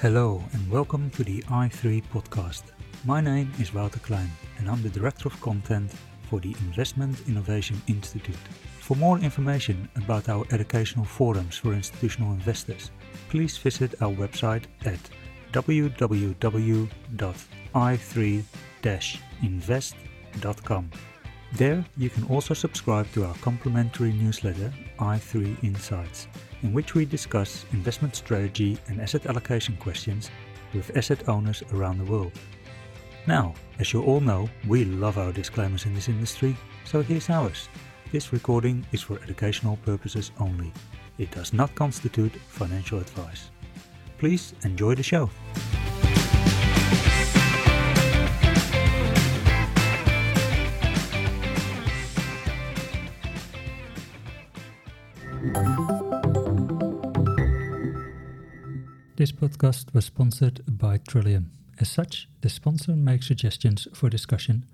Hello and welcome to the i3 podcast. My name is Wouter Klein and I'm the Director of Content for the Investment Innovation Institute. For more information about our educational forums for institutional investors, please visit our website at www.i3-invest.com. There you can also subscribe to our complimentary newsletter i3 Insights in which we discuss investment strategy and asset allocation questions with asset owners around the world. Now, as you all know, we love our disclaimers in this industry, so here's ours. This recording is for educational purposes only. It does not constitute financial advice. Please enjoy the show. This podcast was sponsored by Trillium. As such, the sponsor makes suggestions for discussion,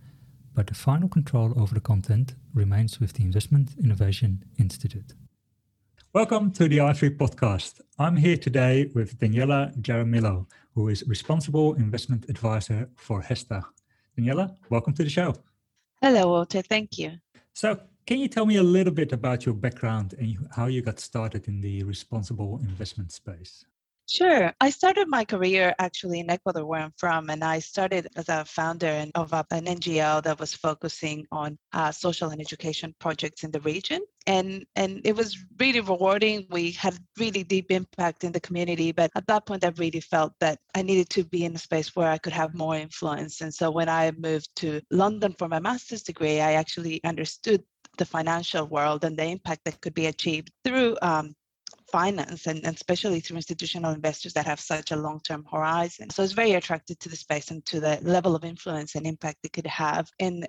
but the final control over the content remains with the Investment Innovation Institute. Welcome to the i3 podcast. I'm here today with Daniela Jaramillo, who is responsible investment advisor for Hesta. Daniela, welcome to the show. Hello, Walter. Thank you. So, can you tell me a little bit about your background and how you got started in the responsible investment space? Sure. I started my career actually in Ecuador, where I'm from, and I started as a founder of an NGO that was focusing on uh, social and education projects in the region. And, and it was really rewarding. We had really deep impact in the community, but at that point, I really felt that I needed to be in a space where I could have more influence. And so when I moved to London for my master's degree, I actually understood the financial world and the impact that could be achieved through um, finance and, and especially through institutional investors that have such a long-term horizon. So it's very attracted to the space and to the level of influence and impact it could have. And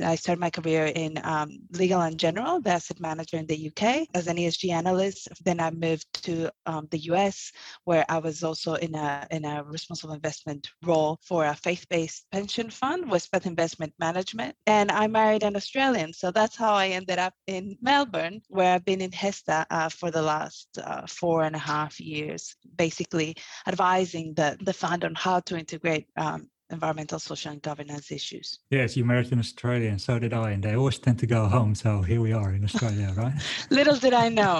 I started my career in um, Legal & General, the asset manager in the UK, as an ESG analyst. Then I moved to um, the US, where I was also in a in a responsible investment role for a faith-based pension fund, Wespath Investment Management. And I married an Australian, so that's how I ended up in Melbourne, where I've been in Hesta uh, for the last uh, four and a half years, basically advising the the fund on how to integrate um, environmental, social, and governance issues. Yes, you married an Australian, so did I, and they always tend to go home. So here we are in Australia, right? Little did I know.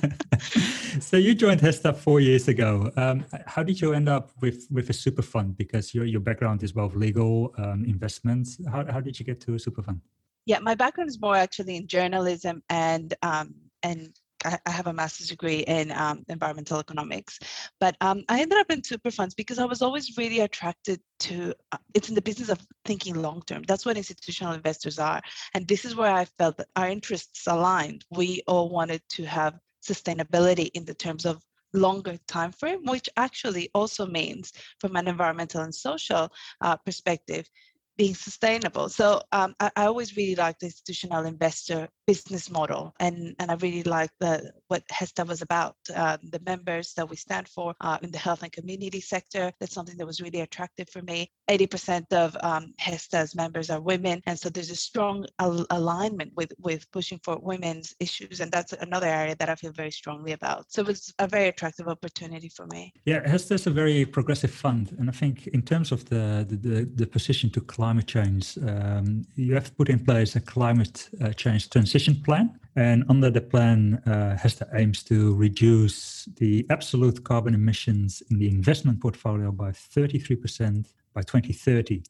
so you joined Hesta four years ago. Um, how did you end up with with a super fund? Because your your background is both legal um, investments. How how did you get to a super fund? Yeah, my background is more actually in journalism and um, and I, have a master's degree in um, environmental economics, but um, I ended up in super funds because I was always really attracted to. Uh, it's in the business of thinking long term. That's what institutional investors are, and this is where I felt that our interests aligned. We all wanted to have sustainability in the terms of longer time frame, which actually also means from an environmental and social uh, perspective being sustainable. So um, I, I, always really liked the institutional investor business model, and and I really liked the what HESTA was about. Uh, the members that we stand for uh, in the health and community sector. That's something that was really attractive for me. 80% of um, HESTA's members are women, and so there's a strong al- alignment with with pushing for women's issues, and that's another area that I feel very strongly about. So it was a very attractive opportunity for me. Yeah, HESTA is a very progressive fund, and I think in terms of the the, the, the position to climate change, um, you have put in place a climate uh, change transition plan. And under the plan, uh, aims to reduce the absolute carbon emissions in the investment portfolio by 33% by 2030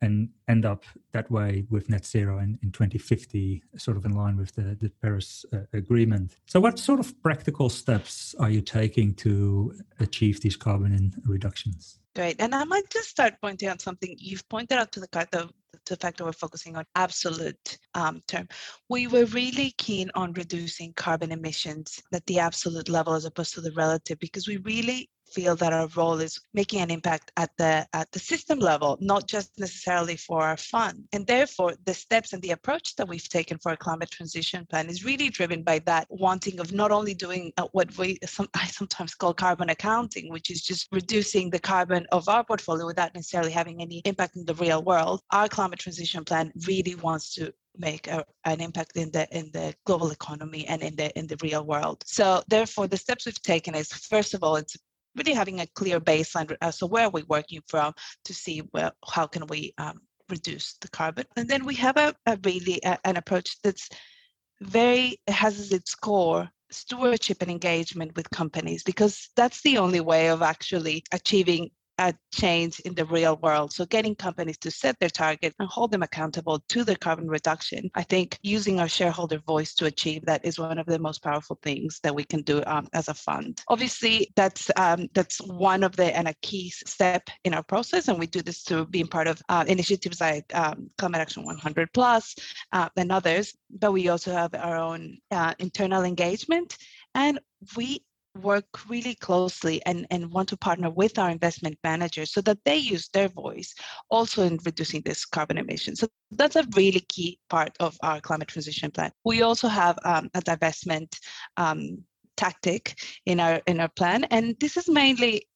and end up that way with net zero in, in 2050, sort of in line with the, the Paris uh, Agreement. So, what sort of practical steps are you taking to achieve these carbon reductions? Great. And I might just start pointing out something you've pointed out to the, the, the fact that we're focusing on absolute um, term. We were really keen on reducing carbon emissions at the absolute level as opposed to the relative because we really feel that our role is making an impact at the at the system level, not just necessarily for our fund. And therefore, the steps and the approach that we've taken for a climate transition plan is really driven by that wanting of not only doing uh, what we some, I sometimes call carbon accounting, which is just reducing the carbon of our portfolio without necessarily having any impact in the real world. Our climate transition plan really wants to make a, an impact in the in the global economy and in the in the real world. So therefore, the steps we've taken is first of all, it's really having a clear baseline as to where we're we working from to see well how can we um, reduce the carbon, and then we have a, a really a, an approach that's very has as its core stewardship and engagement with companies because that's the only way of actually achieving a change in the real world. So getting companies to set their target and hold them accountable to their carbon reduction. I think using our shareholder voice to achieve that is one of the most powerful things that we can do um, as a fund. Obviously, that's um, that's one of the and a key step in our process, and we do this through being part of uh, initiatives like um, Climate Action 100 Plus uh, and others. But we also have our own uh, internal engagement, and we work really closely and, and want to partner with our investment managers so that they use their voice also in reducing this carbon emissions. So that's a really key part of our climate transition plan. We also have um, a divestment um, tactic in our in our plan, and this is mainly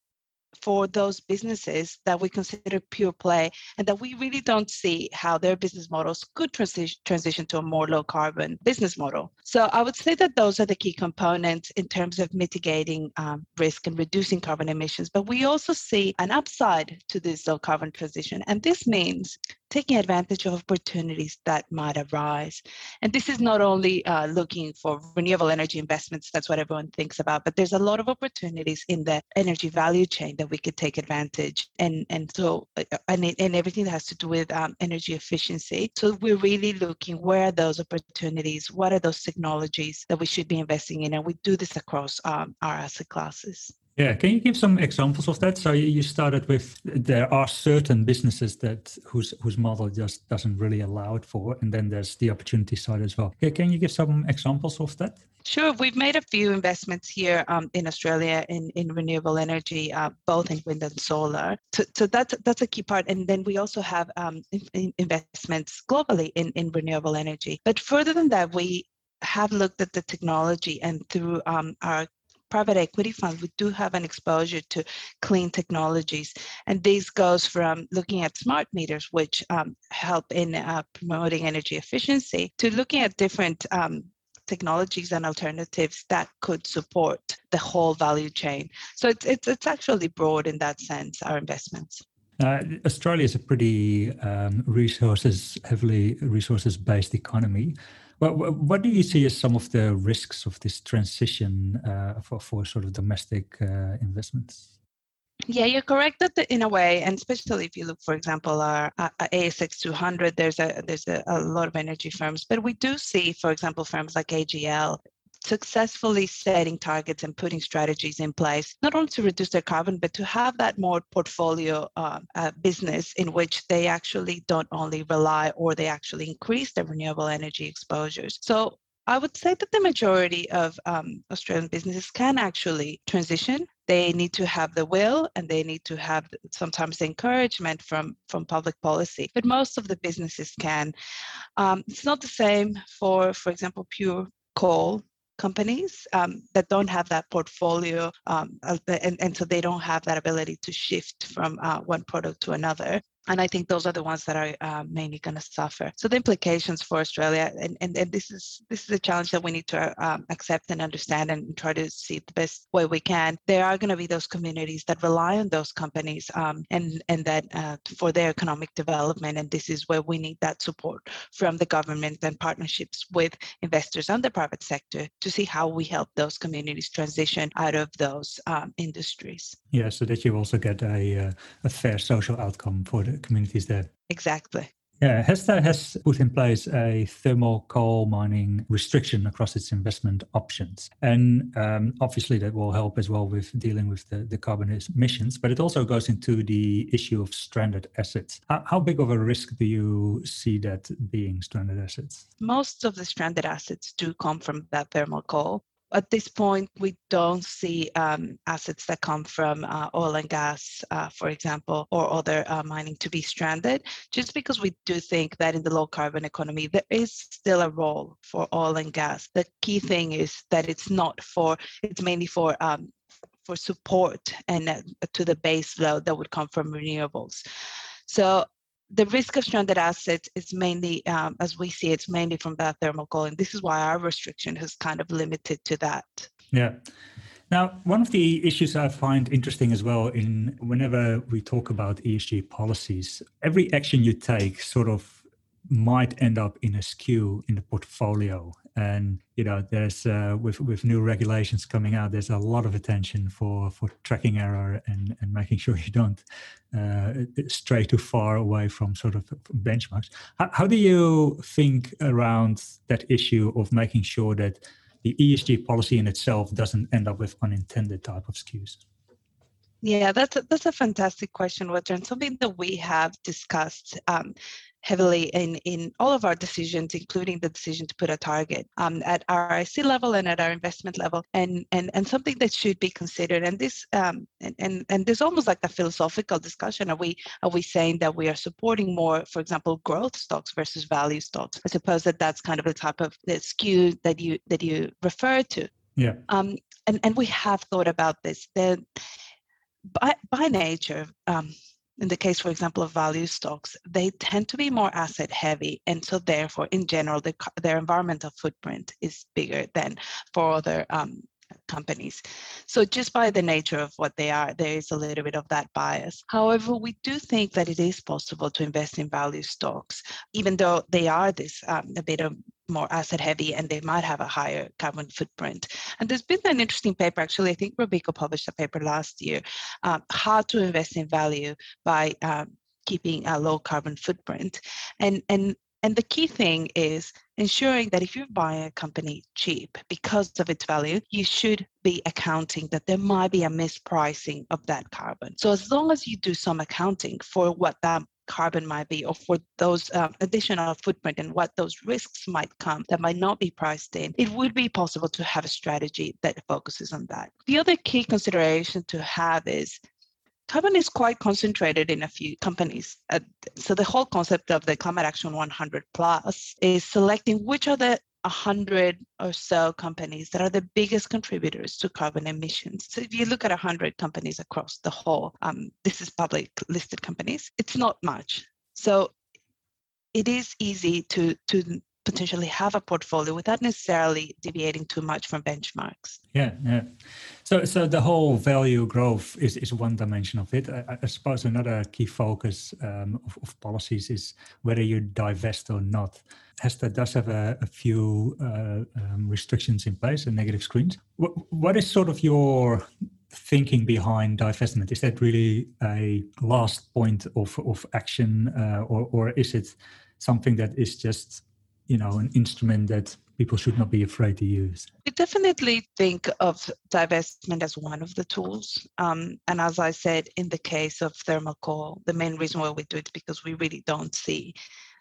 for those businesses that we consider pure play and that we really don't see how their business models could transi- transition to a more low carbon business model. So I would say that those are the key components in terms of mitigating um, risk and reducing carbon emissions. But we also see an upside to this low carbon transition. And this means taking advantage of opportunities that might arise. And this is not only uh, looking for renewable energy investments, that's what everyone thinks about, but there's a lot of opportunities in the energy value chain that we could take advantage. And, and so, uh, and, and everything that has to do with um, energy efficiency. So we're really looking where are those opportunities? What are those technologies that we should be investing in? And we do this across um, our asset classes. Yeah, can you give some examples of that? So you started with there are certain businesses that whose whose model just doesn't really allow it for, and then there's the opportunity side as well. Can you give some examples of that? Sure, we've made a few investments here um, in Australia in, in renewable energy, uh, both in wind and solar. So, so, that's that's a key part. And then we also have um, in, investments globally in, in renewable energy. But further than that, we have looked at the technology and through um, our private equity fund, we do have an exposure to clean technologies. And this goes from looking at smart meters, which um, help in uh, promoting energy efficiency, to looking at different um, technologies and alternatives that could support the whole value chain. So it's, it's, it's actually broad in that sense, our investments. Uh, Australia is a pretty um, resources heavily resources based economy. What, what do you see as some of the risks of this transition uh, for, for sort of domestic uh, investments? Yeah, you're correct that the, in a way, and especially if you look, for example, our, our ASX 200, there's a there's a, a, lot of energy firms, but we do see, for example, firms like AGL successfully setting targets and putting strategies in place, not only to reduce their carbon, but to have that more portfolio uh, uh, business in which they actually don't only rely or they actually increase their renewable energy exposures. So I would say that the majority of um, Australian businesses can actually transition. They need to have the will and they need to have sometimes encouragement from, from public policy. But most of the businesses can. Um, it's not the same for, for example, pure coal companies um, that don't have that portfolio um, and, and so they don't have that ability to shift from uh, one product to another and I think those are the ones that are uh, mainly going to suffer. So the implications for Australia, and, and, and this is this is a challenge that we need to um, accept and understand and try to see the best way we can. There are going to be those communities that rely on those companies um, and and that uh, for their economic development, and this is where we need that support from the government and partnerships with investors and the private sector to see how we help those communities transition out of those um, industries. Yeah, so that you also get a uh, a fair social outcome for communities there. Exactly. Yeah, Hesta has put in place a thermal coal mining restriction across its investment options. And um, obviously, that will help as well with dealing with the, the carbon emissions, but it also goes into the issue of stranded assets. How, how big of a risk do you see that being stranded assets? Most of the stranded assets do come from that thermal coal at this point, we don't see um, assets that come from uh, oil and gas, uh, for example, or other uh, mining to be stranded, just because we do think that in the low carbon economy, there is still a role for oil and gas. The key thing is that it's not for, it's mainly for um, for support and uh, to the base load that would come from renewables. So the risk of stranded assets is mainly, um, as we see, it's mainly from that thermal coal, and this is why our restriction has kind of limited to that. Yeah. Now, one of the issues I find interesting as well in whenever we talk about ESG policies, every action you take sort of might end up in a skew in the portfolio and you know there's uh, with with new regulations coming out there's a lot of attention for for tracking error and and making sure you don't uh, stray too far away from sort of benchmarks. How, how do you think around that issue of making sure that the esg policy in itself doesn't end up with unintended type of skews? Yeah, that's a, that's a fantastic question, Roger, and something that we have discussed um, heavily in, in all of our decisions, including the decision to put a target um, at IC level and at our investment level, and and and something that should be considered. And this um, and, and and there's almost like a philosophical discussion. Are we are we saying that we are supporting more, for example, growth stocks versus value stocks? I suppose that that's kind of the type of the skew that you that you refer to. Yeah. Um, and and we have thought about this. Then by by nature. Um, in the case, for example, of value stocks, they tend to be more asset heavy. And so, therefore, in general, the, their environmental footprint is bigger than for other um, companies. So, just by the nature of what they are, there is a little bit of that bias. However, we do think that it is possible to invest in value stocks, even though they are this um, a bit of more asset heavy and they might have a higher carbon footprint. And there's been an interesting paper, actually, I think Robeco published a paper last year, um, how to invest in value by um, keeping a low carbon footprint. And, and, and the key thing is ensuring that if you're buying a company cheap because of its value, you should be accounting that there might be a mispricing of that carbon. So as long as you do some accounting for what that carbon might be or for those uh, additional footprint and what those risks might come that might not be priced in, it would be possible to have a strategy that focuses on that. The other key consideration to have is carbon is quite concentrated in a few companies. Uh, so the whole concept of the Climate Action 100 Plus is selecting which are the 100 or so companies that are the biggest contributors to carbon emissions. So if you look at 100 companies across the whole, um, this is public listed companies, it's not much. So it is easy to, to potentially have a portfolio without necessarily deviating too much from benchmarks. Yeah, yeah. So, so the whole value growth is, is one dimension of it. I, I suppose another key focus um, of, of, policies is whether you divest or not. Hesta does have a, a few uh, um, restrictions in place and negative screens. What, what is sort of your thinking behind divestment? Is that really a last point of, of action, uh, or, or is it something that is just you know an instrument that people should not be afraid to use. We definitely think of divestment as one of the tools um, and as i said in the case of thermal coal the main reason why we do it is because we really don't see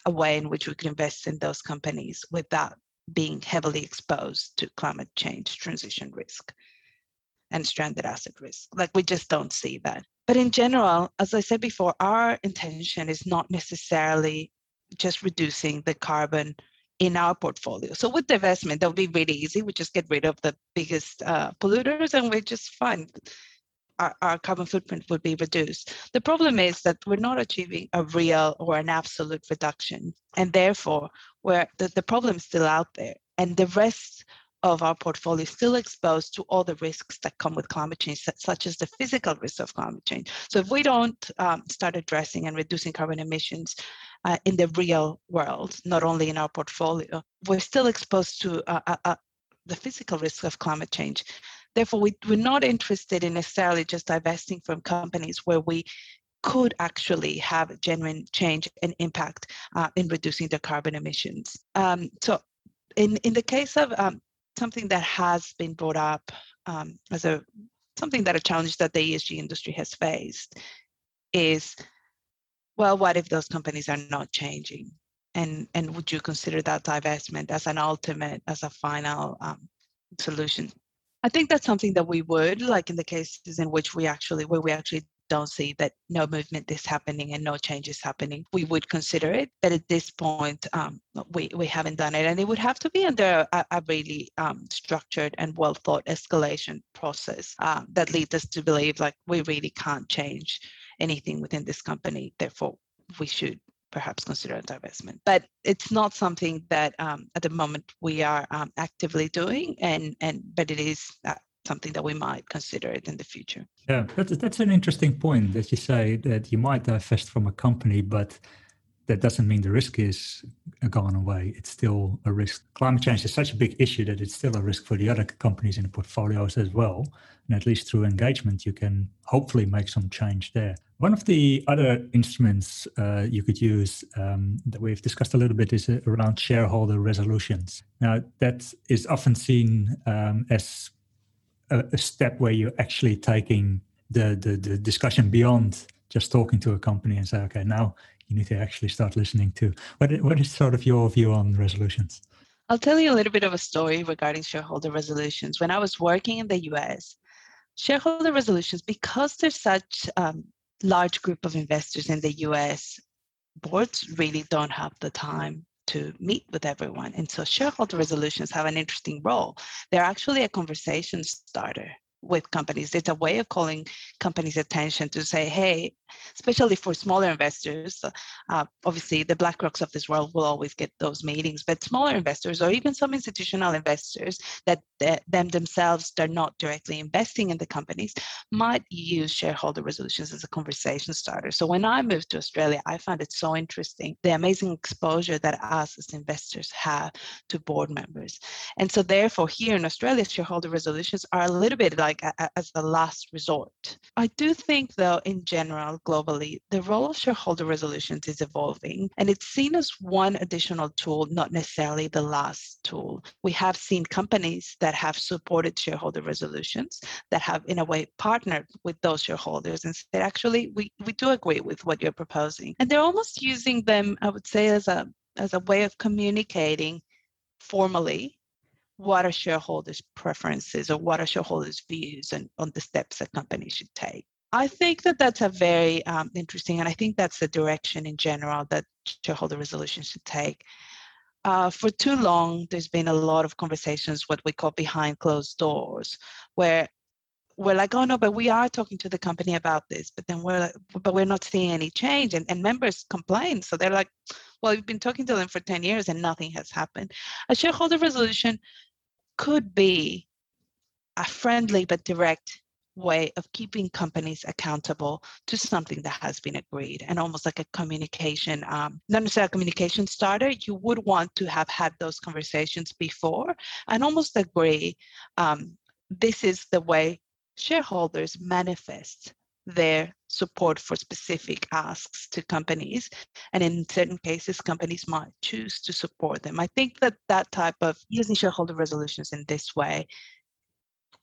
a way in which we can invest in those companies without being heavily exposed to climate change transition risk and stranded asset risk. Like we just don't see that. But in general as i said before our intention is not necessarily just reducing the carbon in our portfolio. So with divestment, that would be really easy. We just get rid of the biggest uh, polluters and we're just fine. Our, our carbon footprint would be reduced. The problem is that we're not achieving a real or an absolute reduction. And therefore, where the, the problem is still out there. And the rest of our portfolio is still exposed to all the risks that come with climate change, such as the physical risks of climate change. So if we don't um, start addressing and reducing carbon emissions, uh, in the real world, not only in our portfolio. We're still exposed to uh, uh, uh, the physical risks of climate change. Therefore, we, we're not interested in necessarily just divesting from companies where we could actually have genuine change and impact uh, in reducing the carbon emissions. Um, so, in, in the case of um, something that has been brought up um, as a something that a challenge that the ESG industry has faced is well, what if those companies are not changing? And, and would you consider that divestment as an ultimate, as a final um, solution. I think that's something that we would, like in the cases in which we actually, where we actually don't see that no movement is happening and no change is happening, we would consider it. But at this point, um, we, we haven't done it. And it would have to be under a, a really um, structured and well thought escalation process um, that leads us to believe like we really can't change anything within this company. Therefore, we should perhaps consider a divestment. But it's not something that um, at the moment we are um, actively doing, and and but it is uh, something that we might consider it in the future. Yeah, that's that's an interesting point that you say that you might divest from a company, but that doesn't mean the risk is gone away. It's still a risk. Climate change is such a big issue that it's still a risk for the other companies in the portfolios as well. And at least through engagement, you can hopefully make some change there. One of the other instruments uh, you could use um, that we've discussed a little bit is uh, around shareholder resolutions. Now, that is often seen um, as a, a, step where you're actually taking the, the, the discussion beyond just talking to a company and say, okay, now you need to actually start listening to. What, what is sort of your view on resolutions? I'll tell you a little bit of a story regarding shareholder resolutions. When I was working in the US, shareholder resolutions, because there's such um, large group of investors in the US, boards really don't have the time to meet with everyone. And so shareholder resolutions have an interesting role. They're actually a conversation starter with companies. It's a way of calling companies' attention to say, hey, especially for smaller investors, uh, obviously the BlackRocks of this world will always get those meetings, but smaller investors or even some institutional investors that, that them themselves are not directly investing in the companies might use shareholder resolutions as a conversation starter. So when I moved to Australia, I found it so interesting the amazing exposure that us as investors have to board members. And so therefore here in Australia, shareholder resolutions are a little bit like a, a, as a last resort. I do think though in general globally, the role of shareholder resolutions is evolving and it's seen as one additional tool, not necessarily the last tool. We have seen companies that have supported shareholder resolutions that have, in a way, partnered with those shareholders and said, actually, we, we do agree with what you're proposing. And they're almost using them, I would say, as a as a way of communicating formally what are shareholders' preferences or what are shareholders' views and on the steps that companies should take. I think that that's a very um, interesting, and I think that's the direction in general that shareholder resolutions should take. Uh, for too long, there's been a lot of conversations, what we call behind closed doors, where we're like, oh no, but we are talking to the company about this, but then we're like, but we're not seeing any change, and, and members complain. So they're like, well, we've been talking to them for 10 years and nothing has happened. A shareholder resolution could be a friendly but direct way of keeping companies accountable to something that has been agreed and almost like a communication um, not necessarily a communication starter. You would want to have had those conversations before and almost agree um, this is the way shareholders manifest their support for specific asks to companies and in certain cases companies might choose to support them. I think that that type of using shareholder resolutions in this way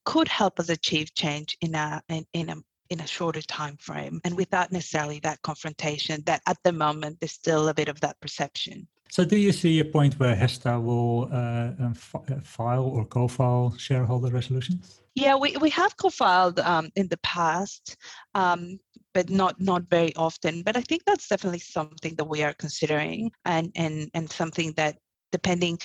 could help us achieve change in a in, in a in a shorter time frame and without necessarily that confrontation that at the moment there's still a bit of that perception. So do you see a point where hesta will uh, um, f- uh, file or co-file shareholder resolutions? Yeah we, we have co-filed um, in the past um, but not not very often but i think that's definitely something that we are considering and and and something that depending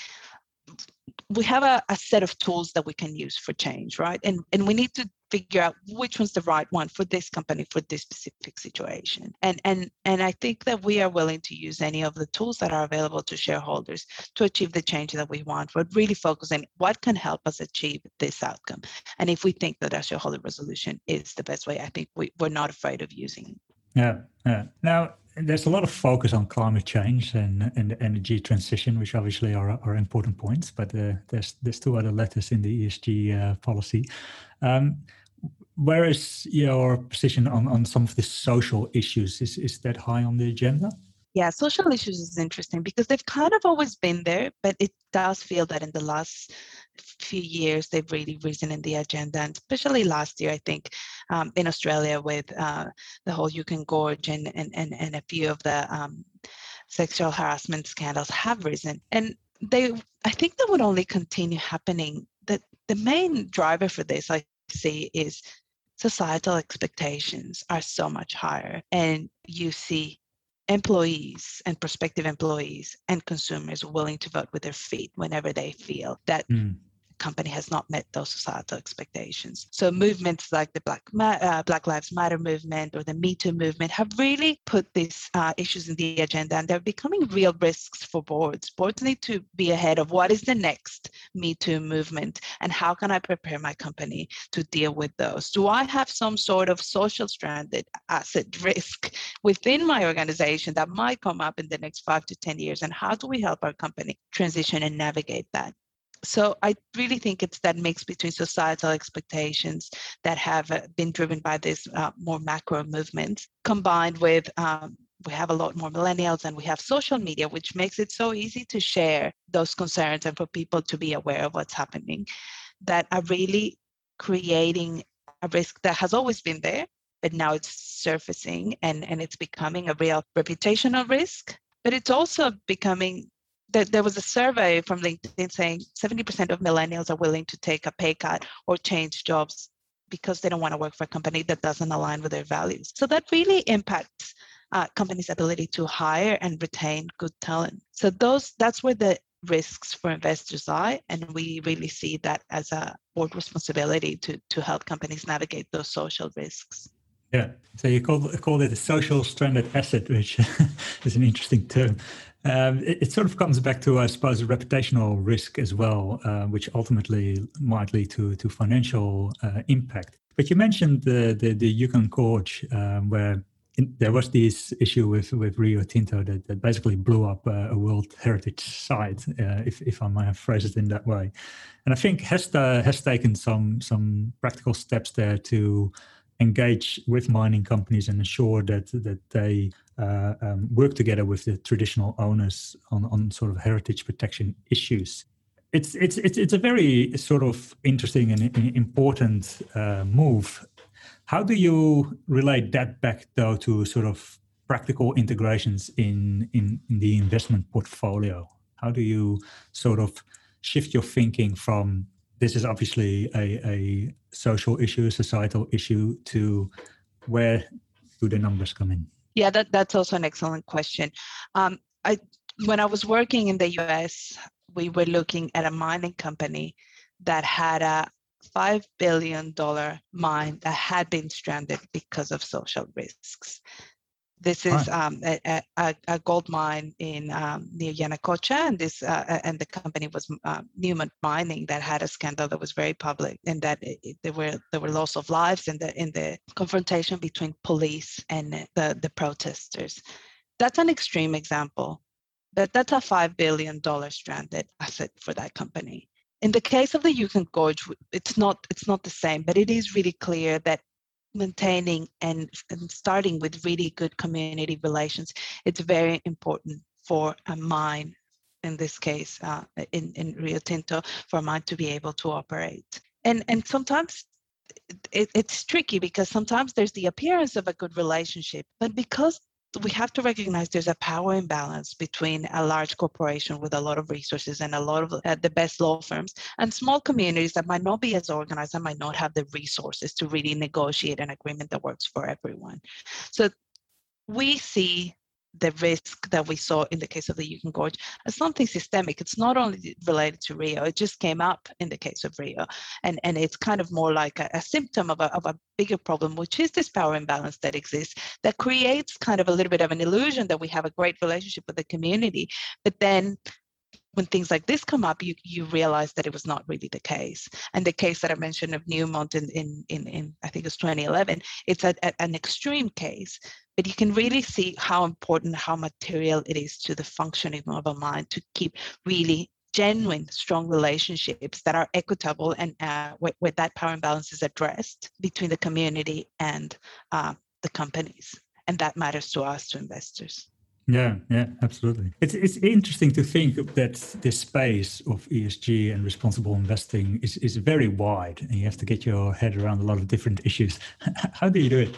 we have a, a, set of tools that we can use for change, right? And and we need to figure out which one's the right one for this company for this specific situation. And and and I think that we are willing to use any of the tools that are available to shareholders to achieve the change that we want, but really focusing what can help us achieve this outcome. And if we think that a shareholder resolution is the best way, I think we, we're not afraid of using. Yeah, yeah. Now there's a lot of focus on climate change and, and the energy transition, which obviously are, are important points. But uh, there's there's two other letters in the ESG uh, policy. Um, where is your position on, on some of the social issues? Is is that high on the agenda? Yeah, social issues is interesting because they've kind of always been there, but it does feel that in the last few years they've really risen in the agenda, and especially last year, I think um, in Australia with uh, the whole Juukan Gorge and, and, and, and a few of the um, sexual harassment scandals have risen. And they, I think that would only continue happening that the main driver for this, I see, is societal expectations are so much higher. And you see employees and prospective employees and consumers willing to vote with their feet whenever they feel that mm company has not met those societal expectations. So movements like the Black, uh, Black Lives Matter movement or the Me Too movement have really put these uh, issues in the agenda and they're becoming real risks for boards. Boards need to be ahead of what is the next Me Too movement and how can I prepare my company to deal with those? Do I have some sort of social stranded asset risk within my organization that might come up in the next five to 10 years? And how do we help our company transition and navigate that? So I really think it's that mix between societal expectations that have uh, been driven by this uh, more macro movements, combined with um, we have a lot more millennials and we have social media, which makes it so easy to share those concerns and for people to be aware of what's happening, that are really creating a risk that has always been there, but now it's surfacing and, and it's becoming a real reputational risk. But it's also becoming there, there was a survey from LinkedIn saying 70% of millennials are willing to take a pay cut or change jobs because they don't want to work for a company that doesn't align with their values. So that really impacts uh, companies' ability to hire and retain good talent. So those that's where the risks for investors lie, and we really see that as a board responsibility to to help companies navigate those social risks. Yeah, so you call call it a social stranded asset, which is an interesting term. Um, it, it, sort of comes back to, I suppose, a reputational risk as well, uh, which ultimately might lead to to financial uh, impact. But you mentioned the the, the Juukan Gorge, um, where in, there was this issue with with Rio Tinto that, that basically blew up uh, a World Heritage site, uh, if if I might have phrased it in that way. And I think Hesta has taken some some practical steps there to engage with mining companies and ensure that that they uh, um, work together with the traditional owners on, on sort of heritage protection issues. It's it's it's it's a very sort of interesting and important uh, move. How do you relate that back though to sort of practical integrations in, in in the investment portfolio? How do you sort of shift your thinking from this is obviously a, a social issue, a societal issue, to where do the numbers come in? Yeah, that, that's also an excellent question. Um, I when I was working in the US, we were looking at a mining company that had a $5 billion mine that had been stranded because of social risks. This is um, a, a, a, gold mine in um, near Yanacocha, and this uh, and the company was uh, Newmont Mining that had a scandal that was very public, and that it, it, there were there were loss of lives in the in the confrontation between police and the the protesters. That's an extreme example. but that's a five billion dollar stranded asset for that company. In the case of the Juukan Gorge, it's not it's not the same, but it is really clear that maintaining and, and starting with really good community relations, it's very important for a mine, in this case, uh, in, in Rio Tinto, for a mine to be able to operate. And, and sometimes it, it's tricky because sometimes there's the appearance of a good relationship, but because we have to recognize there's a power imbalance between a large corporation with a lot of resources and a lot of uh, the best law firms and small communities that might not be as organized and might not have the resources to really negotiate an agreement that works for everyone. So we see the risk that we saw in the case of the Juukan Gorge as something systemic. It's not only related to Rio, it just came up in the case of Rio. And, and it's kind of more like a, a symptom of a, of a bigger problem, which is this power imbalance that exists that creates kind of a little bit of an illusion that we have a great relationship with the community. But then when things like this come up, you you realize that it was not really the case. And the case that I mentioned of Newmont in in in, in I think it's 2011, it's a, a, an extreme case, but you can really see how important, how material it is to the functioning of a mind to keep really genuine, strong relationships that are equitable and uh, where, where, that power imbalance is addressed between the community and uh, the companies. And that matters to us, to investors. Yeah, yeah, absolutely. It's it's interesting to think that this space of ESG and responsible investing is is very wide, and you have to get your head around a lot of different issues. How do you do it?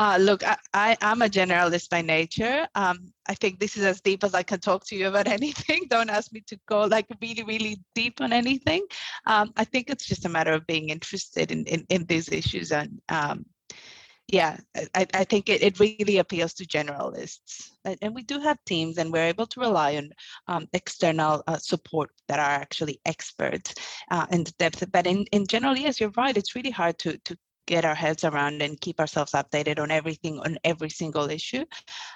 Uh, look, I, I, am a generalist by nature. Um, I think this is as deep as I can talk to you about anything. Don't ask me to go like really, really deep on anything. Um, I think it's just a matter of being interested in, in, in these issues and um, yeah, I, I think it, it really appeals to generalists. And we do have teams, and we're able to rely on um, external uh, support that are actually experts uh, in depth. But in, in general, yes, you're right. It's really hard to, to get our heads around and keep ourselves updated on everything on every single issue.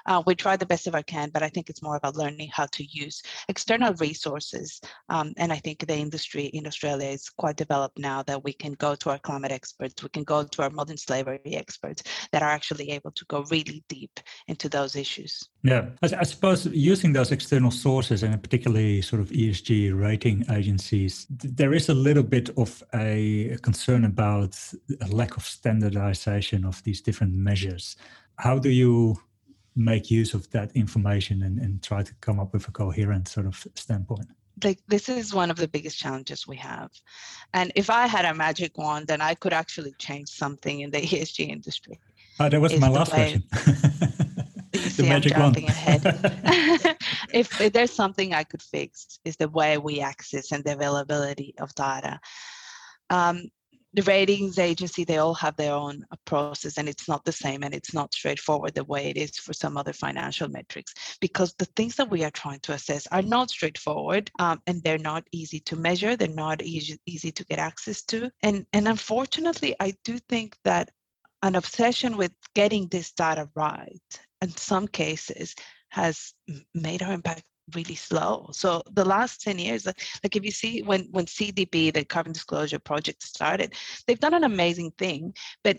Uh, we try the best of our can, but I think it's more about learning how to use external resources. Um, and I think the industry in Australia is quite developed now that we can go to our climate experts, we can go to our modern slavery experts that are actually able to go really deep into those issues. Yeah, I, I suppose using those external sources and particularly sort of ESG rating agencies, there is a little bit of a concern about a lack of of standardization of these different measures. How do you make use of that information and, and try to come up with a coherent sort of standpoint? like this is one of the biggest challenges we have and if i had a magic wand then i could actually change something in the esg industry oh, that was my last question the magic I'm jumping ahead. if, if, there's something I could fix, is the way we access and the availability of data. Um, the ratings agency they all have their own uh, process and it's not the same and it's not straightforward the way it is for some other financial metrics because the things that we are trying to assess are not straightforward um, and they're not easy to measure they're not easy, easy to get access to and and unfortunately i do think that an obsession with getting this data right in some cases has made our impact really slow. So the last 10 years, like, if you see when when CDP, the Carbon Disclosure Project started, they've done an amazing thing, but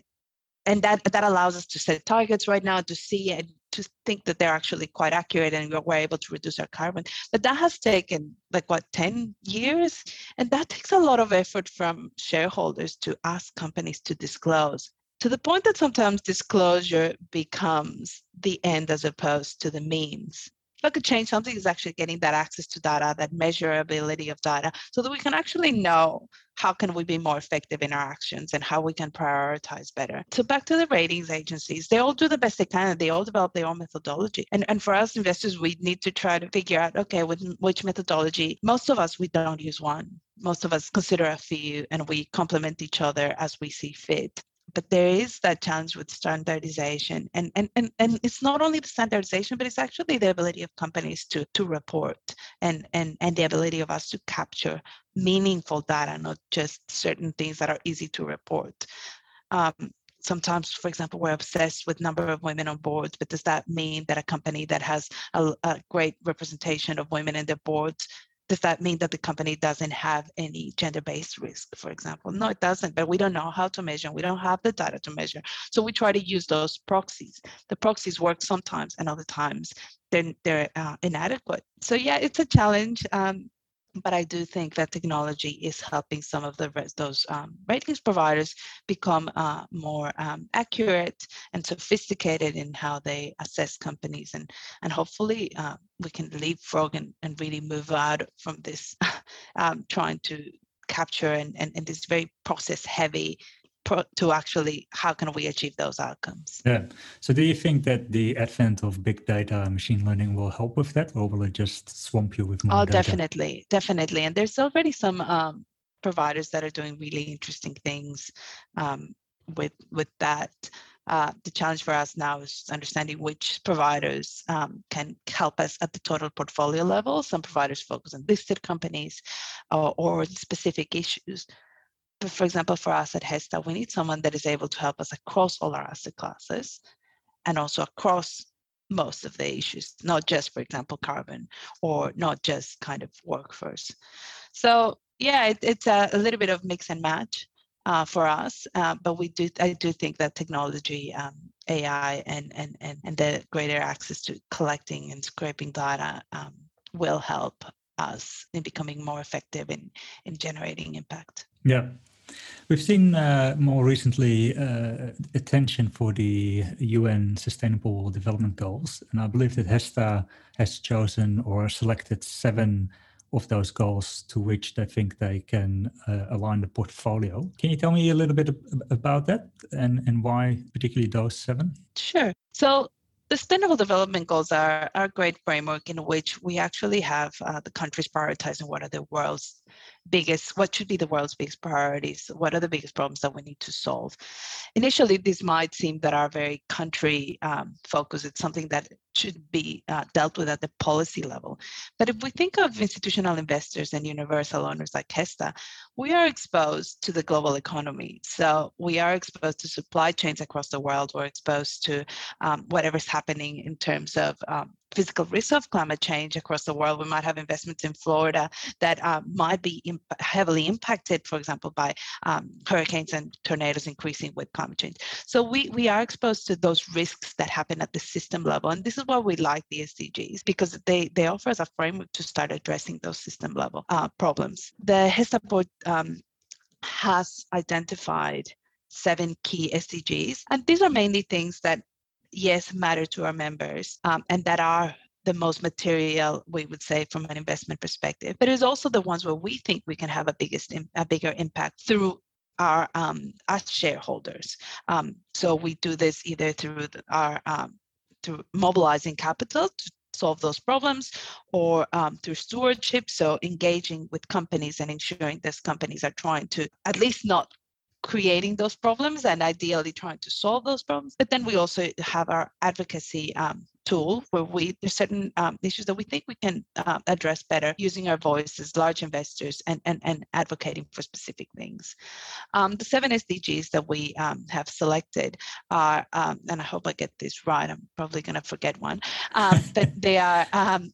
and that that allows us to set targets right now to see and to think that they're actually quite accurate and we're able to reduce our carbon. But that has taken like what 10 years, and that takes a lot of effort from shareholders to ask companies to disclose to the point that sometimes disclosure becomes the end as opposed to the means if I could change something is actually getting that access to data, that measurability of data, so that we can actually know how can we be more effective in our actions and how we can prioritize better. So back to the ratings agencies, they all do the best they can. and They all develop their own methodology. And, and for us investors, we need to try to figure out, okay, with which methodology, most of us, we don't use one. Most of us consider a few and we complement each other as we see fit but there is that challenge with standardization. And, and and and it's not only the standardization but it's actually the ability of companies to to report and and and the ability of us to capture meaningful data not just certain things that are easy to report. Um, sometimes for example we're obsessed with number of women on boards but does that mean that a company that has a, a great representation of women in their boards does that mean that the company doesn't have any gender-based risk, for example? No, it doesn't, but we don't know how to measure. We don't have the data to measure. So we try to use those proxies. The proxies work sometimes and other times they're, they're uh, inadequate. So yeah, it's a challenge. Um, but I do think that technology is helping some of the those um, ratings providers become uh, more um, accurate and sophisticated in how they assess companies, and and hopefully uh, we can leapfrog and, and really move out from this um, trying to capture and, and, and this very process heavy to actually how can we achieve those outcomes? Yeah. So do you think that the advent of big data and machine learning will help with that or will it just swamp you with more oh data? definitely. Definitely. And there's already some um, providers that are doing really interesting things um, with with that. Uh, the challenge for us now is understanding which providers um, can help us at the total portfolio level. Some providers focus on listed companies or, or specific issues for example, for us at HESTA, we need someone that is able to help us across all our asset classes and also across most of the issues, not just, for example, carbon or not just kind of workforce. So yeah, it, it's a, a, little bit of mix and match uh, for us, uh, but we do I do think that technology, um, AI, and, and and and the greater access to collecting and scraping data um, will help us in becoming more effective in in generating impact. Yeah, We've seen uh, more recently uh, attention for the UN Sustainable Development Goals, and I believe that HESTA has chosen or selected seven of those goals to which they think they can uh, align the portfolio. Can you tell me a little bit about that and, and why particularly those seven? Sure. So Sustainable Development Goals are, are a great framework in which we actually have uh, the countries prioritizing what are the world's biggest, what should be the world's biggest priorities, what are the biggest problems that we need to solve. Initially, this might seem that are very country um, focused. It's something that should be uh, dealt with at the policy level. But if we think of institutional investors and universal owners like HESTA, we are exposed to the global economy. So we are exposed to supply chains across the world. We're exposed to um, whatever's happening in terms of um, physical risk of climate change across the world. We might have investments in Florida that uh, might be imp- heavily impacted, for example, by um, hurricanes and tornadoes increasing with climate change. So we, we are exposed to those risks that happen at the system level. And this is why we like the SDGs, because they, they offer us a framework to start addressing those system level uh, problems. The HESTA board um, has identified seven key SDGs. And these are mainly things that yes, matter to our members um, and that are the most material, we would say, from an investment perspective. But it's also the ones where we think we can have a biggest, a bigger impact through our um, as shareholders. Um, so we do this either through our um, through mobilizing capital to solve those problems or um, through stewardship so engaging with companies and ensuring those companies are trying to at least not creating those problems and ideally trying to solve those problems. But then we also have our advocacy um, tool where we there's certain um, issues that we think we can uh, address better using our voice as large investors and, and, and advocating for specific things. Um, the seven SDGs that we um, have selected are, um, and I hope I get this right, I'm probably going to forget one, um, but they are um,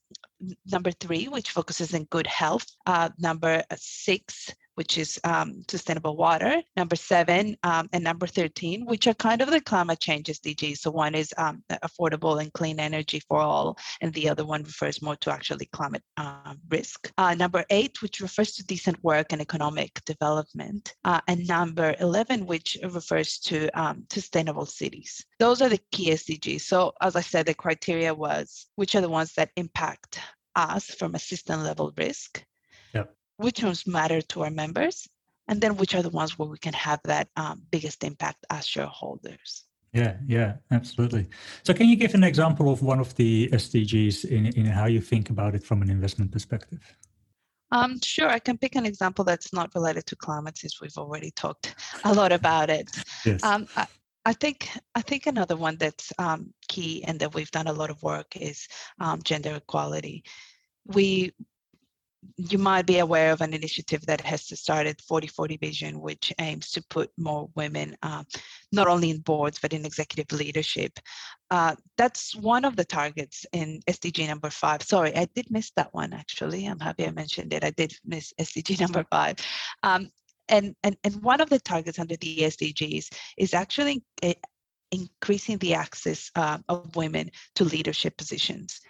number three, which focuses on good health, uh, number six, which is um, sustainable water, number seven, um, and number 13, which are kind of the climate change SDGs. So one is um, affordable and clean energy for all, and the other one refers more to actually climate um, risk. Uh, number eight, which refers to decent work and economic development, uh, and number 11, which refers to um, sustainable cities. Those are the key SDGs. So as I said, the criteria was which are the ones that impact us from a system level risk which ones matter to our members, and then which are the ones where we can have that um, biggest impact as shareholders. Yeah, yeah, absolutely. So, can you give an example of one of the SDGs in, in how you think about it from an investment perspective? Um, sure, I can pick an example that's not related to climate, since we've already talked a lot about it. Yes. Um, I, I think I think another one that's um, key and that we've done a lot of work is um, gender equality. We you might be aware of an initiative that has started 4040 Vision, which aims to put more women uh, not only in boards but in executive leadership. Uh, that's one of the targets in SDG number five. Sorry, I did miss that one actually. I'm happy I mentioned it. I did miss SDG number five. Um, and, and, and one of the targets under the SDGs is actually eh, increasing the access uh, of women to leadership positions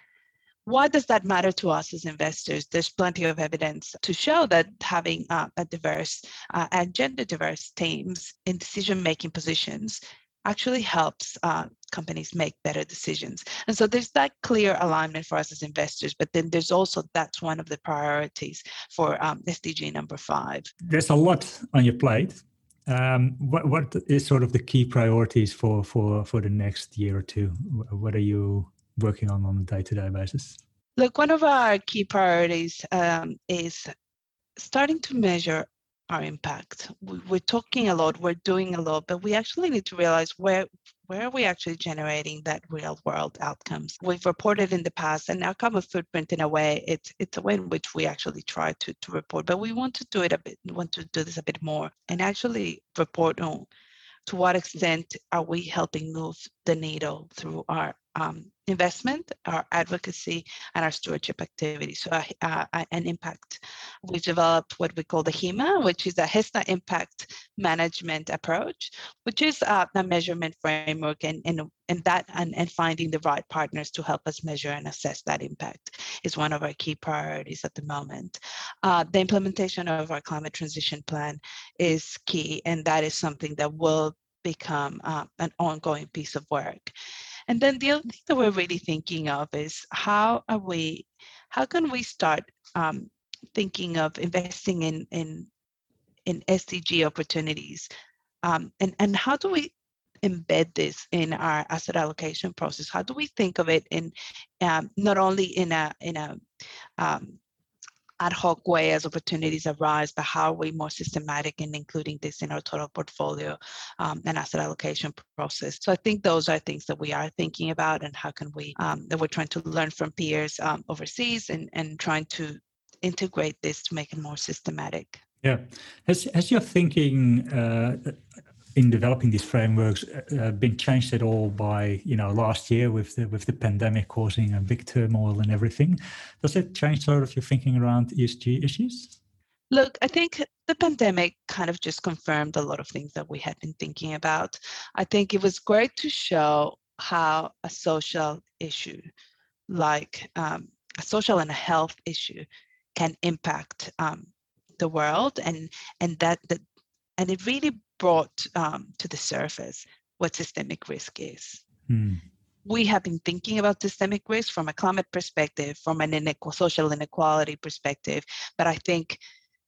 why does that matter to us as investors? There's plenty of evidence to show that having uh, a diverse uh, and gender diverse teams in decision making positions actually helps uh, companies make better decisions. And so there's that clear alignment for us as investors, but then there's also that's one of the priorities for um, SDG number five. There's a lot on your plate. Um, what what is sort of the key priorities for for for the next year or two? What are you working on on a day-to-day basis? Look, one of our key priorities um, is starting to measure our impact. We're talking a lot, we're doing a lot, but we actually need to realize where where are we actually generating that real world outcomes? We've reported in the past, and our carbon footprint, in a way, it's it's a way in which we actually try to to report, but we want to do it a bit, want to do this a bit more, and actually report on to what extent are we helping move the needle through our um, investment, our advocacy, and our stewardship activities. So, uh, uh, an impact. We've developed what we call the HEMA, which is a HESTA impact management approach, which is uh, a measurement framework and, and, and that and, and finding the right partners to help us measure and assess that impact is one of our key priorities at the moment. Uh, the implementation of our climate transition plan is key, and that is something that will become uh, an ongoing piece of work. And then the other thing that we're really thinking of is how are we, how can we start um, thinking of investing in in in SDG opportunities, um, and and how do we embed this in our asset allocation process? How do we think of it in um, not only in a in a um, ad hoc way as opportunities arise, but how are we more systematic in including this in our total portfolio um, and asset allocation process? So I think those are things that we are thinking about and how can we, um, that we're trying to learn from peers um, overseas and, and trying to integrate this to make it more systematic. Yeah. Has, has your thinking uh, in developing these frameworks uh, uh, been changed at all by you know last year with the with the pandemic causing a big turmoil and everything. Does it change sort of your thinking around esg issues? Look i think the pandemic kind of just confirmed a lot of things that we had been thinking about. I think it was great to show how a social issue like um, a social and a health issue can impact um, the world and and that that and it really brought um, to the surface what systemic risk is. Mm. We have been thinking about systemic risk from a climate perspective, from an inequal, social inequality perspective, but I think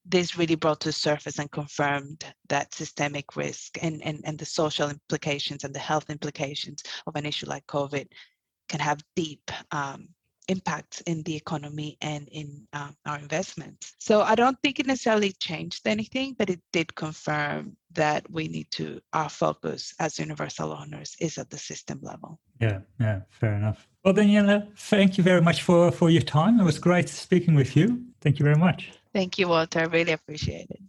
this really brought to the surface and confirmed that systemic risk and, and, and the social implications and the health implications of an issue like COVID can have deep um, impacts in the economy and in um, our investments. So I don't think it necessarily changed anything, but it did confirm that we need to, our focus as universal owners is at the system level. Yeah, yeah, fair enough. Well, Daniela, thank you very much for, for your time. It was great speaking with you. Thank you very much. Thank you, Walter. I really appreciate it.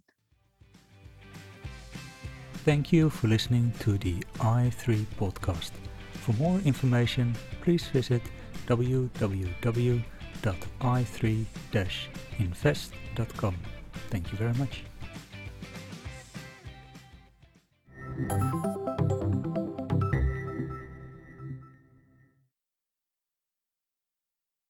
Thank you for listening to the i3 podcast. For more information, please visit www.i3-invest.com. Thank you very much.